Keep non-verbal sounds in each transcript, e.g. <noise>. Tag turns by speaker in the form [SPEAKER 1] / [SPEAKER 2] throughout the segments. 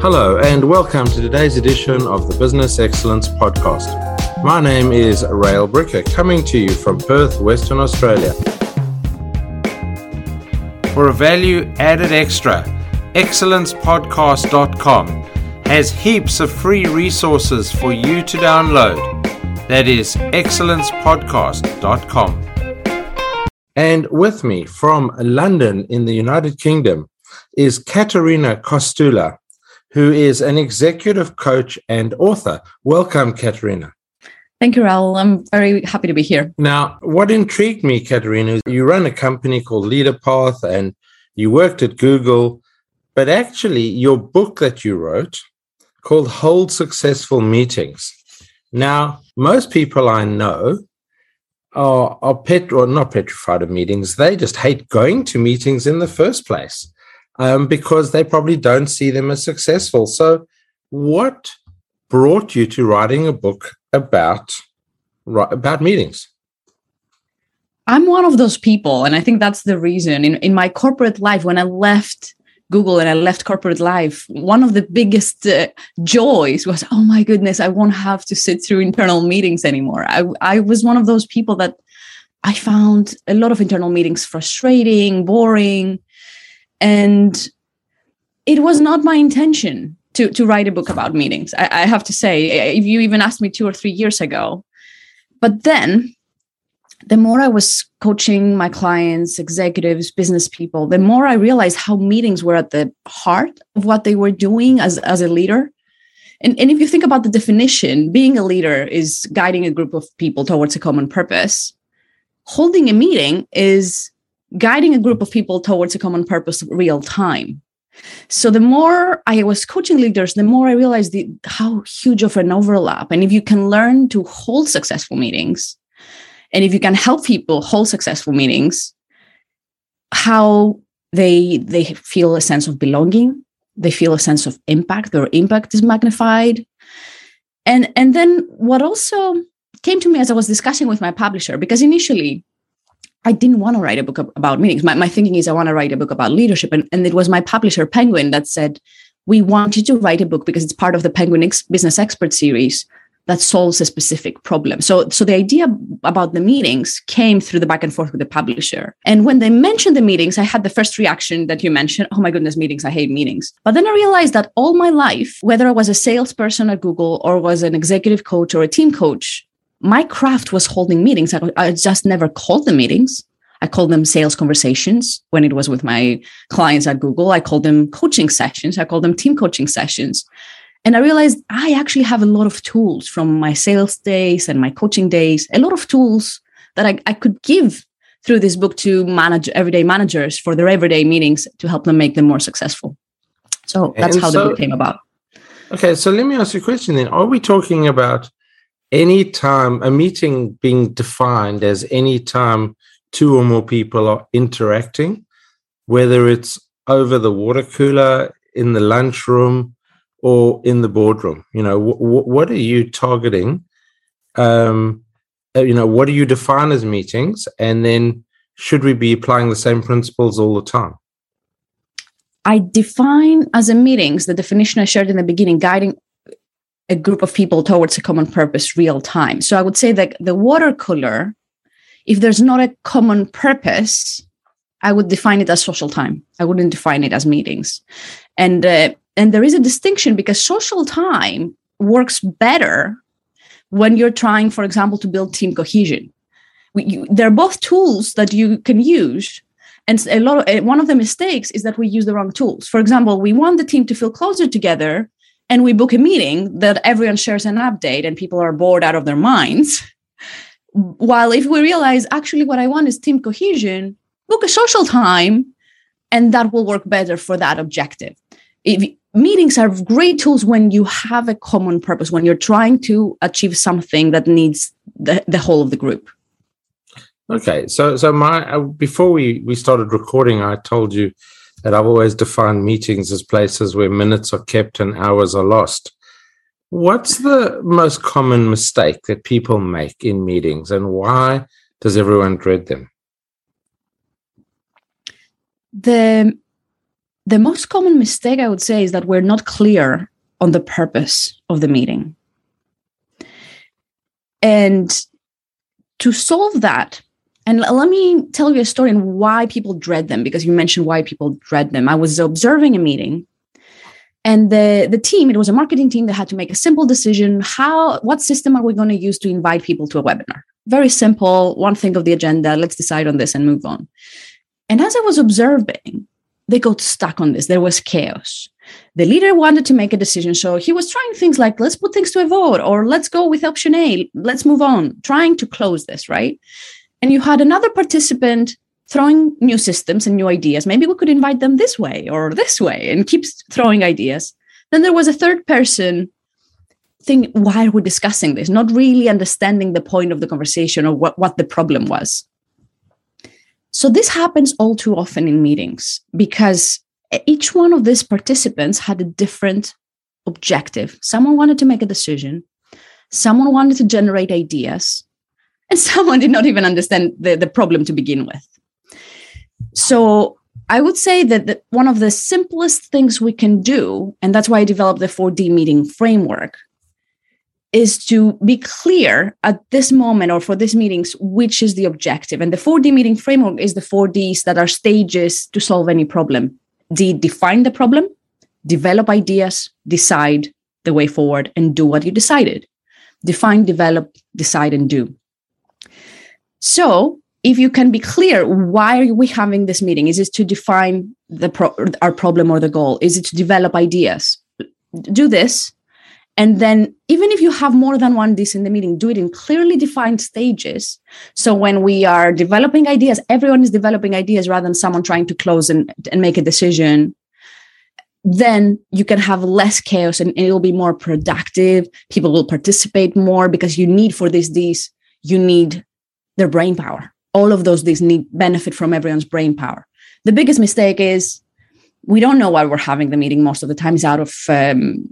[SPEAKER 1] Hello, and welcome to today's edition of the Business Excellence Podcast. My name is Rael Bricker, coming to you from Perth, Western Australia. For a value added extra, excellencepodcast.com has heaps of free resources for you to download. That is excellencepodcast.com. And with me from London in the United Kingdom is Katerina Kostula, who is an executive coach and author. Welcome, Katerina.
[SPEAKER 2] Thank you, Raul. I'm very happy to be here.
[SPEAKER 1] Now, what intrigued me, Katerina, is you run a company called LeaderPath and you worked at Google, but actually, your book that you wrote called Hold Successful Meetings. Now, most people I know are, are pet or not petrified of meetings. They just hate going to meetings in the first place um, because they probably don't see them as successful. So, what brought you to writing a book about about meetings?
[SPEAKER 2] I'm one of those people, and I think that's the reason. In in my corporate life, when I left Google and I left corporate life, one of the biggest uh, joys was, oh my goodness, I won't have to sit through internal meetings anymore. I I was one of those people that I found a lot of internal meetings frustrating, boring, and it was not my intention to, to write a book about meetings. I, I have to say, if you even asked me two or three years ago. But then the more I was coaching my clients, executives, business people, the more I realized how meetings were at the heart of what they were doing as, as a leader. And, and if you think about the definition, being a leader is guiding a group of people towards a common purpose. Holding a meeting is guiding a group of people towards a common purpose real time. So the more I was coaching leaders, the more I realized the, how huge of an overlap. And if you can learn to hold successful meetings, and if you can help people hold successful meetings, how they they feel a sense of belonging, they feel a sense of impact, their impact is magnified. And and then what also came to me as I was discussing with my publisher, because initially I didn't want to write a book about meetings. My, my thinking is I want to write a book about leadership. And, and it was my publisher, Penguin, that said, we want you to write a book because it's part of the Penguin Ex- Business Expert series that solves a specific problem. So, so the idea about the meetings came through the back and forth with the publisher. And when they mentioned the meetings, I had the first reaction that you mentioned, oh my goodness, meetings, I hate meetings. But then I realized that all my life, whether I was a salesperson at Google or was an executive coach or a team coach, my craft was holding meetings. I, I just never called them meetings. I called them sales conversations when it was with my clients at Google. I called them coaching sessions. I called them team coaching sessions. And I realized I actually have a lot of tools from my sales days and my coaching days, a lot of tools that I, I could give through this book to manage everyday managers for their everyday meetings to help them make them more successful. So that's and how so, the book came about.
[SPEAKER 1] Okay, so let me ask you a question then. Are we talking about any time a meeting being defined as any time two or more people are interacting, whether it's over the water cooler, in the lunchroom, or in the boardroom? You know, w- what are you targeting? Um, uh, you know, what do you define as meetings? And then should we be applying the same principles all the time?
[SPEAKER 2] I define as a meetings the definition I shared in the beginning, guiding a group of people towards a common purpose real time. So I would say that the water cooler, if there's not a common purpose, I would define it as social time. I wouldn't define it as meetings. And uh, and there is a distinction because social time works better when you're trying, for example, to build team cohesion. We, you, they're both tools that you can use. And a lot of, eh, one of the mistakes is that we use the wrong tools. For example, we want the team to feel closer together, and we book a meeting that everyone shares an update and people are bored out of their minds. While if we realize actually what I want is team cohesion, book a social time and that will work better for that objective. If meetings are great tools when you have a common purpose when you're trying to achieve something that needs the, the whole of the group
[SPEAKER 1] okay so so my uh, before we we started recording i told you that i've always defined meetings as places where minutes are kept and hours are lost what's the most common mistake that people make in meetings and why does everyone dread them
[SPEAKER 2] the the most common mistake I would say is that we're not clear on the purpose of the meeting. And to solve that, and let me tell you a story and why people dread them, because you mentioned why people dread them. I was observing a meeting and the, the team, it was a marketing team that had to make a simple decision. How, what system are we going to use to invite people to a webinar? Very simple, one thing of the agenda. Let's decide on this and move on. And as I was observing, they got stuck on this. There was chaos. The leader wanted to make a decision. So he was trying things like, let's put things to a vote, or let's go with option A, let's move on, trying to close this, right? And you had another participant throwing new systems and new ideas. Maybe we could invite them this way or this way and keeps throwing ideas. Then there was a third person think, why are we discussing this? Not really understanding the point of the conversation or what, what the problem was. So this happens all too often in meetings because each one of these participants had a different objective. Someone wanted to make a decision, someone wanted to generate ideas, and <laughs> someone did not even understand the, the problem to begin with. So I would say that, that one of the simplest things we can do, and that's why I developed the 4D meeting framework, is to be clear at this moment or for these meetings which is the objective. And the 4d meeting framework is the 4ds that are stages to solve any problem. D define the problem develop ideas decide the way forward and do what you decided. Define develop decide and do so if you can be clear why are we having this meeting is it to define the pro- our problem or the goal is it to develop ideas do this and then, even if you have more than one this in the meeting, do it in clearly defined stages. So when we are developing ideas, everyone is developing ideas rather than someone trying to close and, and make a decision. Then you can have less chaos and it'll be more productive. People will participate more because you need for these these, you need their brain power. All of those these need benefit from everyone's brain power. The biggest mistake is we don't know why we're having the meeting. Most of the time is out of um,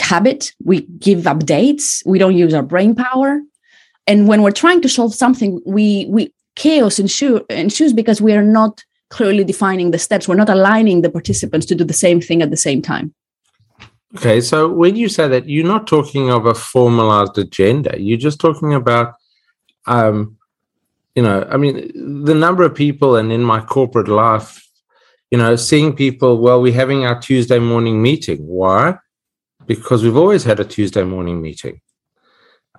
[SPEAKER 2] habit. We give updates. We don't use our brain power. And when we're trying to solve something we we chaos ensue, ensues because we are not clearly defining the steps. We're not aligning the participants to do the same thing at the same time.
[SPEAKER 1] Okay so when you say that you're not talking of a formalized agenda. You're just talking about um you know i mean the number of people and in my corporate life you know seeing people well we're having our tuesday morning meeting why because we've always had a Tuesday morning meeting.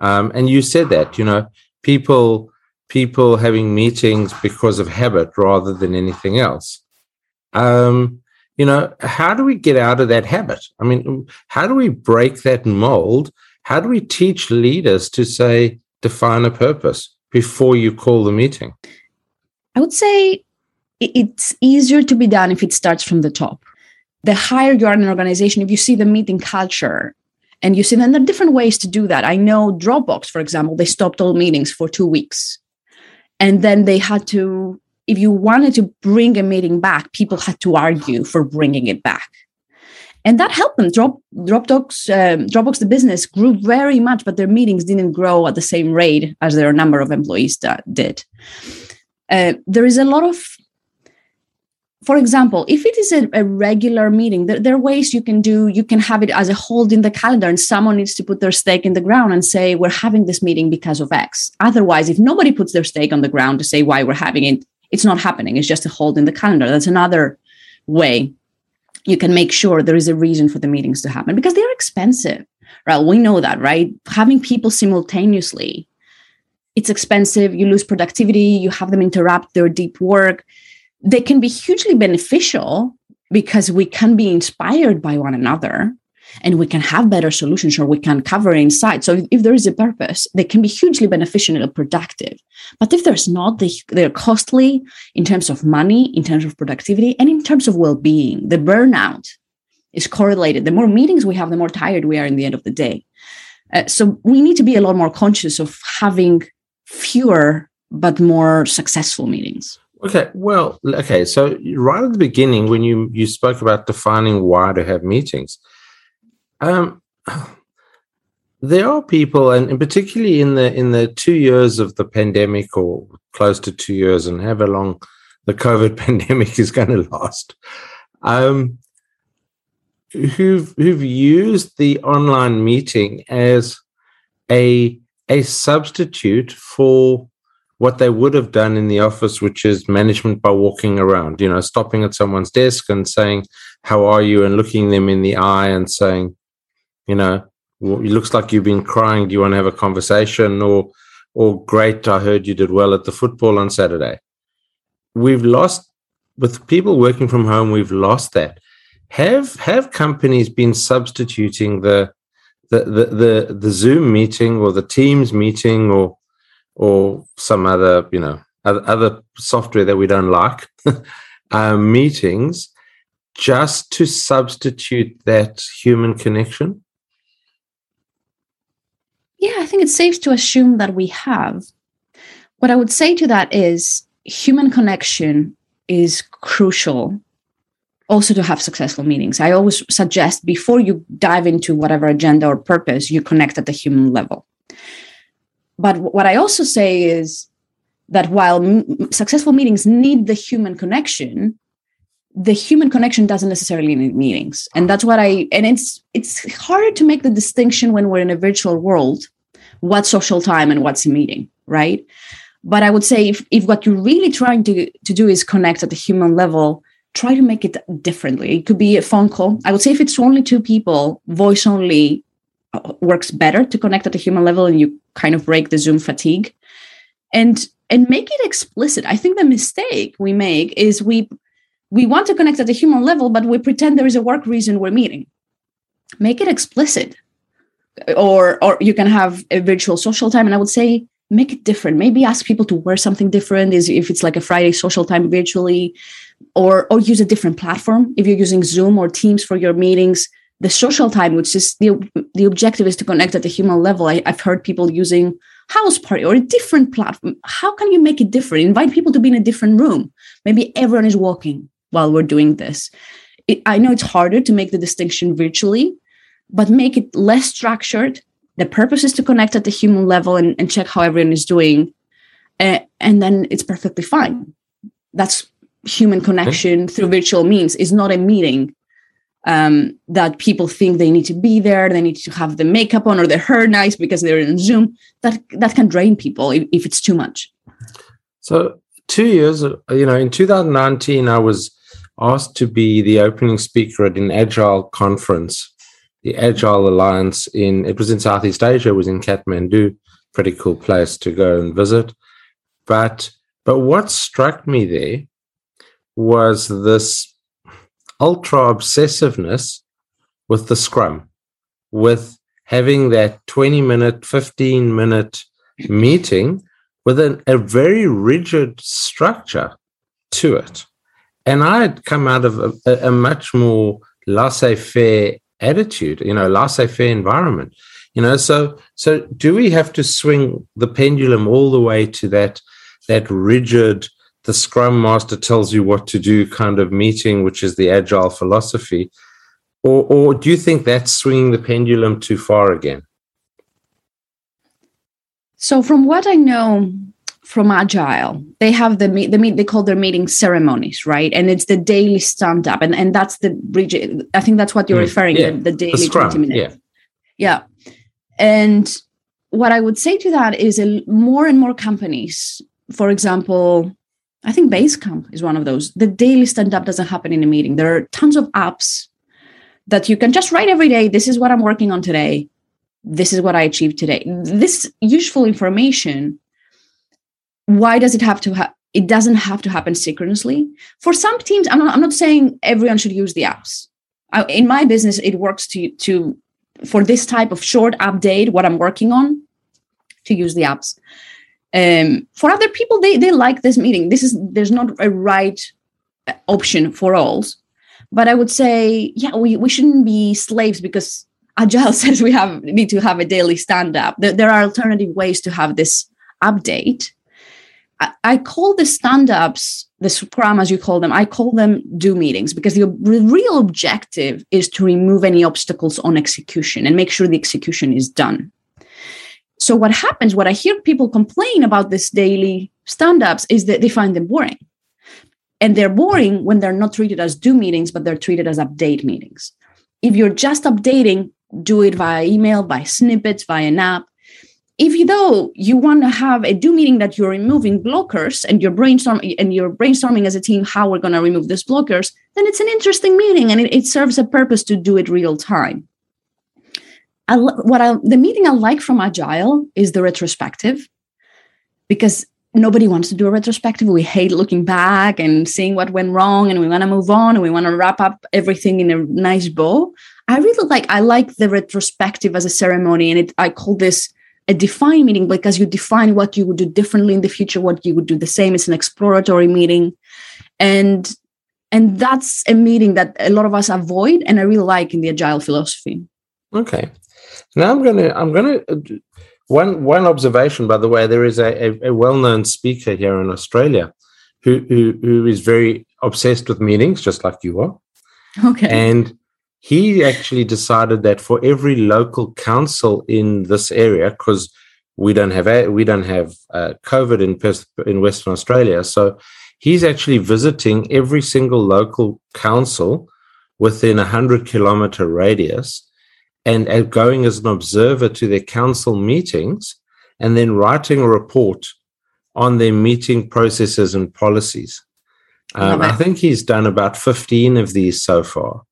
[SPEAKER 1] Um, and you said that, you know, people people having meetings because of habit rather than anything else. Um, you know, how do we get out of that habit? I mean, how do we break that mold? How do we teach leaders to say, define a purpose before you call the meeting?
[SPEAKER 2] I would say it's easier to be done if it starts from the top the higher you are in an organization, if you see the meeting culture and you see, then there are different ways to do that. I know Dropbox, for example, they stopped all meetings for two weeks. And then they had to, if you wanted to bring a meeting back, people had to argue for bringing it back. And that helped them. Drop, Dropbox, um, Dropbox, the business grew very much, but their meetings didn't grow at the same rate as their number of employees that did. Uh, there is a lot of for example, if it is a, a regular meeting, there, there, are ways you can do, you can have it as a hold in the calendar and someone needs to put their stake in the ground and say, we're having this meeting because of X. Otherwise, if nobody puts their stake on the ground to say why we're having it, it's not happening. It's just a hold in the calendar. That's another way you can make sure there is a reason for the meetings to happen because they're expensive. Right? We know that, right? Having people simultaneously, it's expensive. You lose productivity. You have them interrupt their deep work they can be hugely beneficial because we can be inspired by one another and we can have better solutions or we can cover insight. So if there is a purpose, they can be hugely beneficial and productive. But if there's not, they, they're costly in terms of money, in terms of productivity, and in terms of well-being. The burnout is correlated. The more meetings we have, the more tired we are in the end of the day. Uh, so we need to be a lot more conscious of having fewer but more successful meetings.
[SPEAKER 1] Okay, well, okay. So right at the beginning, when you you spoke about defining why to have meetings, um, there are people, and, particularly in the in the two years of the pandemic, or close to two years, and however long the COVID <laughs> pandemic is going to last, um, who've who've used the online meeting as a a substitute for what they would have done in the office, which is management by walking around, you know, stopping at someone's desk and saying, How are you? and looking them in the eye and saying, you know, it looks like you've been crying. Do you want to have a conversation? Or, or great, I heard you did well at the football on Saturday. We've lost with people working from home, we've lost that. Have have companies been substituting the the the the, the Zoom meeting or the Teams meeting or or some other you know other, software that we don't like <laughs> uh, meetings just to substitute that human connection?
[SPEAKER 2] Yeah, I think it's safe to assume that we have. What I would say to that is human connection is crucial also to have successful meetings. I always suggest before you dive into whatever agenda or purpose, you connect at the human level. But what I also say is that while m- successful meetings need the human connection, the human connection doesn't necessarily need meetings. And that's what I and it's it's hard to make the distinction when we're in a virtual world, what's social time and what's a meeting, right? But I would say if, if what you're really trying to, to do is connect at the human level, try to make it differently. It could be a phone call. I would say if it's only two people, voice only uh, works better to connect at the human level and you kind of break the Zoom fatigue. And and make it explicit. I think the mistake we make is we we want to connect at the human level, but we pretend there is a work reason we're meeting. Make it explicit. Or or you can have a virtual social time. And I would say make it different. Maybe ask people to wear something different, is if it's like a Friday social time virtually, or or use a different platform. If you're using Zoom or Teams for your meetings, the social time, which is the the objective is to connect at the human level. I, I've heard people using house party or a different platform. How can you make it different? Invite people to be in a different room. Maybe everyone is walking while we're doing this. It, I know it's harder to make the distinction virtually, but make it less structured. The purpose is to connect at the human level and, and check how everyone is doing. Uh, and then it's perfectly fine. That's human connection through virtual means, is not a meeting um, that people think they need to be there, they need to have the makeup on or their hair nice because they're in Zoom. That that can drain people if, if it's too much.
[SPEAKER 1] So two years, you know, in 2019, I was asked to be the opening speaker at an Agile conference, the Agile Alliance in it was in Southeast Asia, was in Kathmandu, pretty cool place to go and visit. But but what struck me there was this ultra obsessiveness with the scrum, with having that 20 minute, 15 minute meeting with an, a very rigid structure to it. And I had come out of a, a much more laissez faire attitude, you know, laissez faire environment. You know, so so do we have to swing the pendulum all the way to that that rigid the scrum master tells you what to do kind of meeting, which is the agile philosophy? Or, or do you think that's swinging the pendulum too far again?
[SPEAKER 2] So, from what I know from Agile, they have the meet the meet they call their meeting ceremonies, right? And it's the daily stand up, and and that's the rigid. I think that's what you're mm, referring yeah. to the daily the scrum, 20 minutes. Yeah, yeah. And what I would say to that is, a, more and more companies, for example, I think Basecamp is one of those. The daily stand up doesn't happen in a meeting. There are tons of apps that you can just write every day. This is what I'm working on today. This is what I achieved today. This useful information. Why does it have to have? It doesn't have to happen synchronously. For some teams, I'm not, I'm not saying everyone should use the apps. I, in my business, it works to to for this type of short update what I'm working on to use the apps um, for other people they, they like this meeting this is there's not a right option for all but i would say yeah we, we shouldn't be slaves because agile <laughs> says we have need to have a daily stand up there, there are alternative ways to have this update I call the stand ups the scrum as you call them i call them do meetings because the real objective is to remove any obstacles on execution and make sure the execution is done so what happens, what I hear people complain about this daily stand-ups is that they find them boring. And they're boring when they're not treated as do meetings, but they're treated as update meetings. If you're just updating, do it via email, by snippets, via an app. If you though you want to have a do meeting that you're removing blockers and you're brainstorming and you're brainstorming as a team how we're going to remove these blockers, then it's an interesting meeting and it, it serves a purpose to do it real time. I, what I, the meeting I like from Agile is the retrospective because nobody wants to do a retrospective. We hate looking back and seeing what went wrong, and we want to move on and we want to wrap up everything in a nice bow. I really like I like the retrospective as a ceremony, and it, I call this a define meeting because you define what you would do differently in the future, what you would do the same. It's an exploratory meeting, and and that's a meeting that a lot of us avoid, and I really like in the agile philosophy.
[SPEAKER 1] Okay, now I'm gonna I'm gonna uh, one one observation, by the way, there is a, a, a well-known speaker here in Australia who, who who is very obsessed with meetings, just like you are.
[SPEAKER 2] Okay.
[SPEAKER 1] And he actually decided that for every local council in this area, because we don't have a, we don't have uh, COVID in in Western Australia, so he's actually visiting every single local council within a hundred kilometer radius and going as an observer to their council meetings and then writing a report on their meeting processes and policies. Um, I think he's done about 15 of these so far.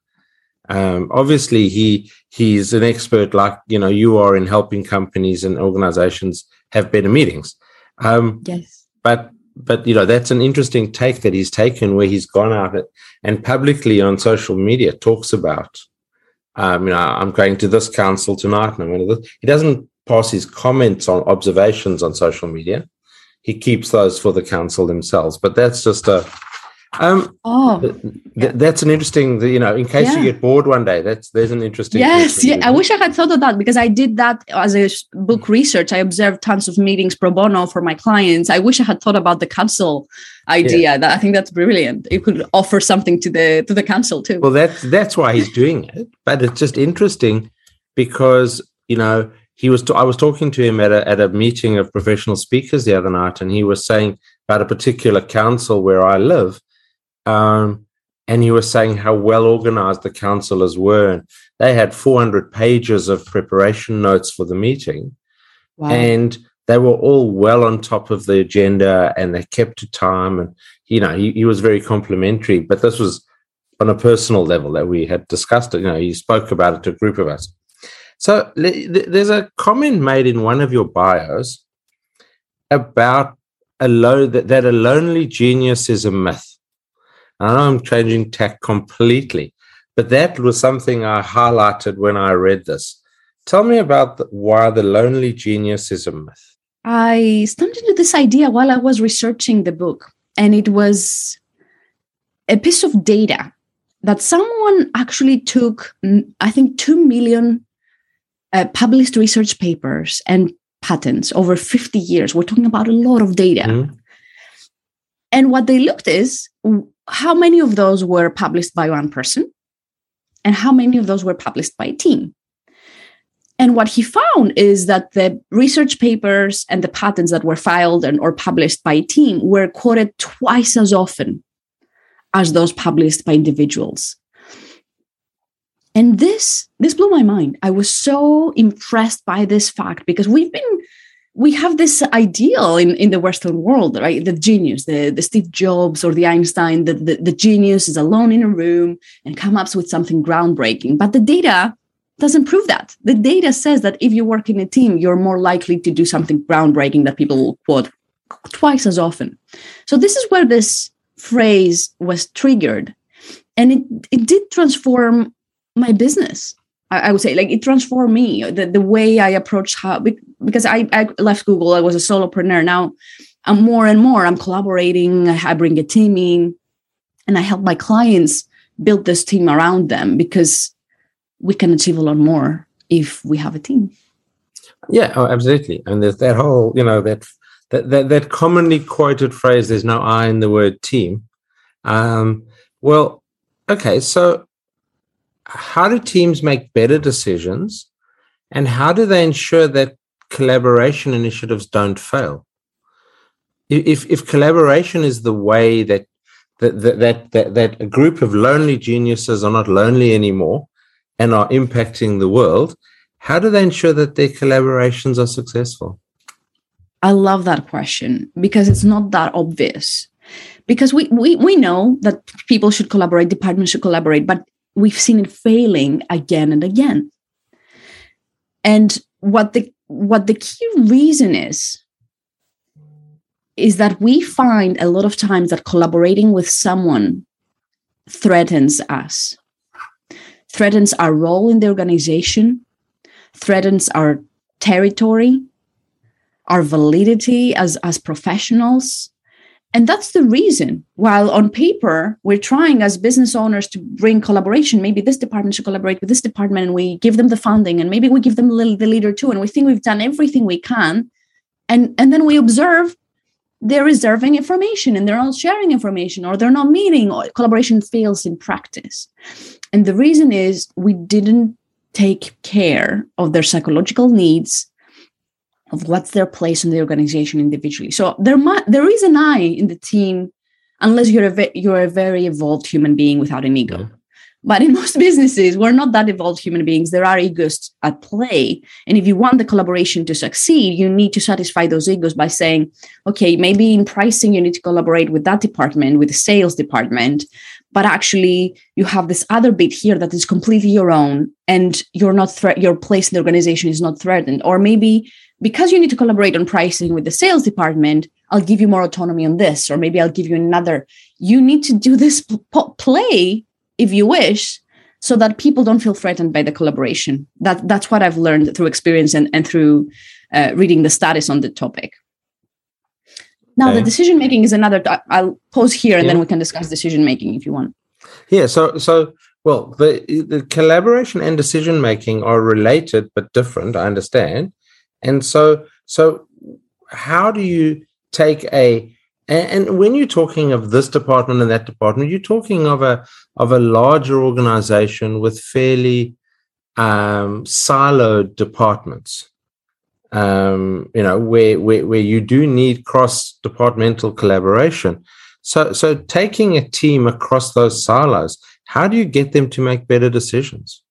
[SPEAKER 1] Um, obviously, he he's an expert like you know you are in helping companies and organizations have better meetings.
[SPEAKER 2] Um, yes,
[SPEAKER 1] but but you know that's an interesting take that he's taken where he's gone out and publicly on social media talks about um, you know, I'm going to this council tonight, and I'm going to this. He doesn't pass his comments on observations on social media. He keeps those for the council themselves. But that's just a um, oh, th- th- that's an interesting. You know, in case yeah. you get bored one day, that's there's an interesting.
[SPEAKER 2] Yes, yeah. I wish I had thought of that because I did that as a book research. I observed tons of meetings pro bono for my clients. I wish I had thought about the council idea. Yeah. That I think that's brilliant. It could offer something to the to the council too.
[SPEAKER 1] Well, that's that's why he's doing it. But it's just interesting because you know he was. T- I was talking to him at a at a meeting of professional speakers the other night, and he was saying about a particular council where I live um, and he was saying how well organized the councillors were. They had 400 pages of preparation notes for the meeting. Wow. And they were all well on top of the agenda and they kept to time. And, you know, he, he was very complimentary, but this was on a personal level that we had discussed it. You know, he spoke about it to a group of us. So there's a comment made in one of your bios about a low that, that a lonely genius is a myth. I know I'm changing tack completely, but that was something I highlighted when I read this. Tell me about the, why the lonely genius is a myth.
[SPEAKER 2] I stumbled into this idea while I was researching the book, and it was a piece of data that someone actually took, mm, I think, 2 million uh, published research papers and patents over 50 years. We're talking about a lot of data. Mm-hmm. And what they looked is how many of those were published by one person and how many of those were published by a team. And what he found is that the research papers and the patents that were filed and or published by a team were quoted twice as often as those published by individuals. And this this blew my mind. I was so impressed by this fact because we've been we have this ideal in, in the Western world, right? The genius, the, the Steve Jobs or the Einstein, the, the, the genius is alone in a room and come up with something groundbreaking. But the data doesn't prove that. The data says that if you work in a team, you're more likely to do something groundbreaking that people will quote twice as often. So this is where this phrase was triggered. And it, it did transform my business. I, would say like it transformed me the, the way I approach how because I, I left Google I was a solopreneur. Now I'm more and more I'm collaborating I bring a team in and I help my clients build this team around them because we can achieve a lot more if we have a team.
[SPEAKER 1] Yeah oh, absolutely. And there's that whole you know that that that, that commonly quoted phrase there's no I in the word team. Um well okay so how do teams make better decisions and how do they ensure that collaboration initiatives don't fail if if collaboration is the way that that, that, that, that a group of lonely geniuses are not lonely anymore and are impacting the world, how do they ensure that their collaborations are successful?
[SPEAKER 2] I love that question because it's not that obvious. Because we, we, we know that people should collaborate, departments should collaborate, but we've seen it failing again and again. And what the what the key reason is is that we find a lot of times that collaborating with someone threatens us, threatens our role in the organization, threatens our territory, our validity as, as professionals. And that's the reason. While on paper, we're trying as business owners to bring collaboration. Maybe this department should collaborate with this department and we give them the funding and maybe we give them the leader too. And we think we've done everything we can. And, and then we observe they're reserving information and they're not sharing information or they're not meeting or collaboration fails in practice and the reason is we didn't take care of their psychological needs of what's their place in the organization individually so there might there is an eye in the team unless you're a you're a very evolved human being without an ego mm-hmm. but in <laughs> most businesses, we're not that evolved human beings. There are egos at play. And if you want the collaboration to succeed, you need to satisfy those egos by saying, okay, maybe in pricing, you need to collaborate with that department, with the sales department. But actually, you have this other bit here that is completely your own, and you're not thre- your place in the organization is not threatened. Or maybe because you need to collaborate on pricing with the sales department, I'll give you more autonomy on this, or maybe I'll give you another. You need to do this p- play if you wish so that people don't feel threatened by the collaboration that that's what i've learned through experience and, and through uh, reading the studies on the topic now okay. the decision making is another i'll pause here and yeah. then we can discuss decision making if you want
[SPEAKER 1] yeah so so well the the collaboration and decision making are related but different i understand and so so how do you take a and, when you're talking of this department and that department, you're talking of a of a larger organization with fairly um, siloed departments. Um, you know, where, where where you do need cross departmental collaboration. So so taking a team across those silos, how do you get them to make better decisions?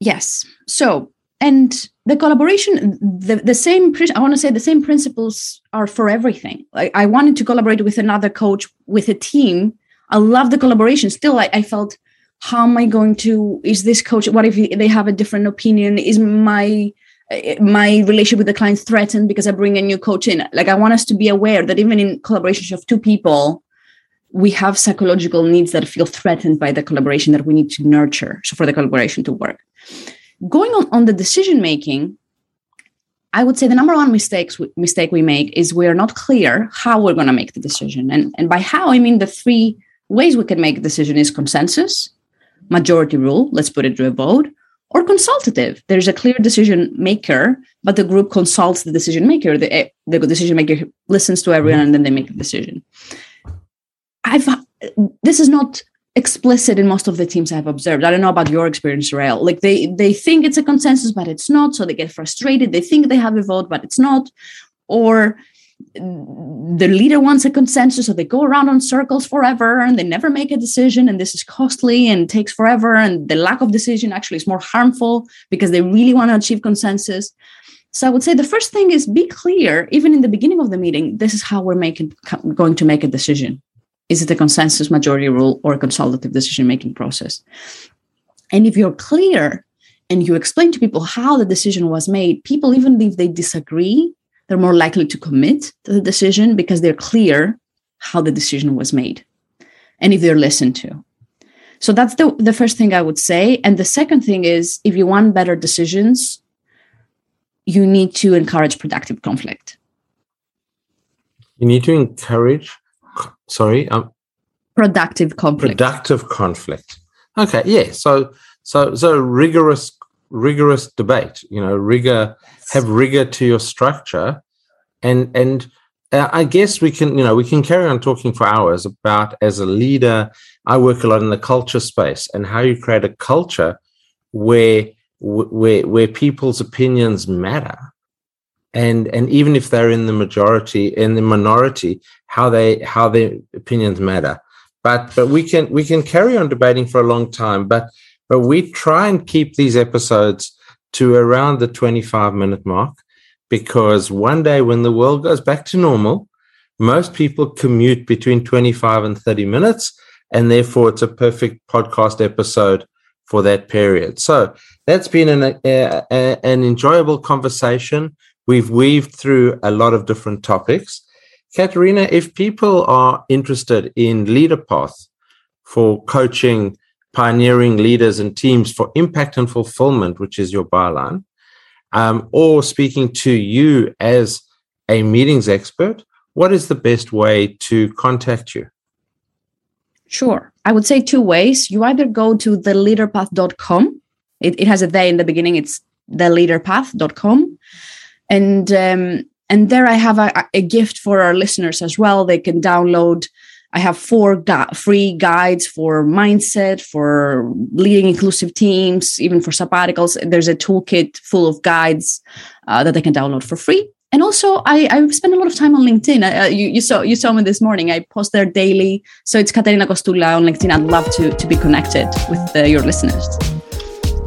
[SPEAKER 2] Yes. So and the collaboration the, the same i want to say the same principles are for everything. Like i wanted to collaborate with another coach with a team. I love the collaboration. Still I, I felt how am i going to is this coach what if they have a different opinion? Is my my relationship with the client threatened because i bring a new coach in? Like i want us to be aware that even in collaborations of two people we have psychological needs that feel threatened by the collaboration that we need to nurture so for the collaboration to work. Going on, on the decision making i would say the number one mistakes mistake we make is we are not clear how we're going to make the decision. And, and by how i mean the three ways we can make a decision is consensus majority rule let's put it to a vote or consultative. There's a clear decision maker but the group consults the decision maker. The, eh, the decision maker listens to everyone and then they make a decision i've this is not explicit in most of the teams I've observed. I don't know about your experience, Rael. Like they they think it's a consensus, but it's not. So they get frustrated. They think they have a vote, but it's not. Or the leader wants a consensus, so they go around on circles forever and they never make a decision. And this is costly and takes forever. And the lack of decision actually is more harmful because they really want to achieve consensus. So I would say the first thing is be clear, even in the beginning of the meeting, this is how we're making going to make a decision is it a consensus majority rule or a consultative decision making process? And if you're clear and you explain to people how the decision was made, people, even if they disagree, they're more likely to commit to the decision because they're clear how the decision was made and if they're listened to. So that's the, the first thing I would say. And the second thing is if you want better decisions, you need to encourage productive conflict.
[SPEAKER 1] You need to encourage sorry um
[SPEAKER 2] productive conflict.
[SPEAKER 1] productive conflict. Okay yeah so so so rigorous rigorous debate you know rigor have rigor to your structure and and uh, i guess we can you know we can carry on talking for hours about as a leader i work a lot in the culture space and how you create a culture where where where people's opinions matter and and even if they're in the majority in the minority how they how their opinions matter. But but we can we can carry on debating for a long time but but we try and keep these episodes to around the 25 minute mark because one day when the world goes back to normal most people commute between 25 and 30 minutes and therefore it's a perfect podcast episode for that period. So that's been an, a, a, an enjoyable conversation We've weaved through a lot of different topics. Katerina, if people are interested in LeaderPath for coaching pioneering leaders and teams for impact and fulfillment, which is your byline, um, or speaking to you as a meetings expert, what is the best way to contact you?
[SPEAKER 2] Sure. I would say two ways. You either go to theleaderpath.com. It, it has a they in the beginning. It's theleaderpath.com and um, and there I have a, a, gift for our listeners as well. They can download. I have four free guides for mindset, for leading inclusive teams, even for sabbaticals. There's a toolkit full of guides uh, that they can download for free. And also, I, I spend a lot of time on LinkedIn. Uh, you, you, saw you saw me this morning. I post there daily. So it's Katerina Kostula on LinkedIn. I'd love to to be connected with uh, your listeners.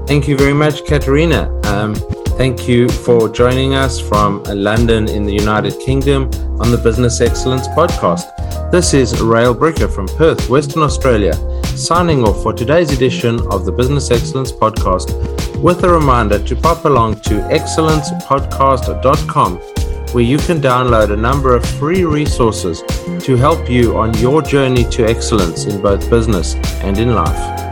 [SPEAKER 1] Thank you very much, Katerina. Um, Thank you for joining us from London in the United Kingdom on the Business Excellence Podcast. This is Rael Bricker from Perth, Western Australia, signing off for today's edition of the Business Excellence Podcast with a reminder to pop along to excellencepodcast.com where you can download a number of free resources to help you on your journey to excellence in both business and in life.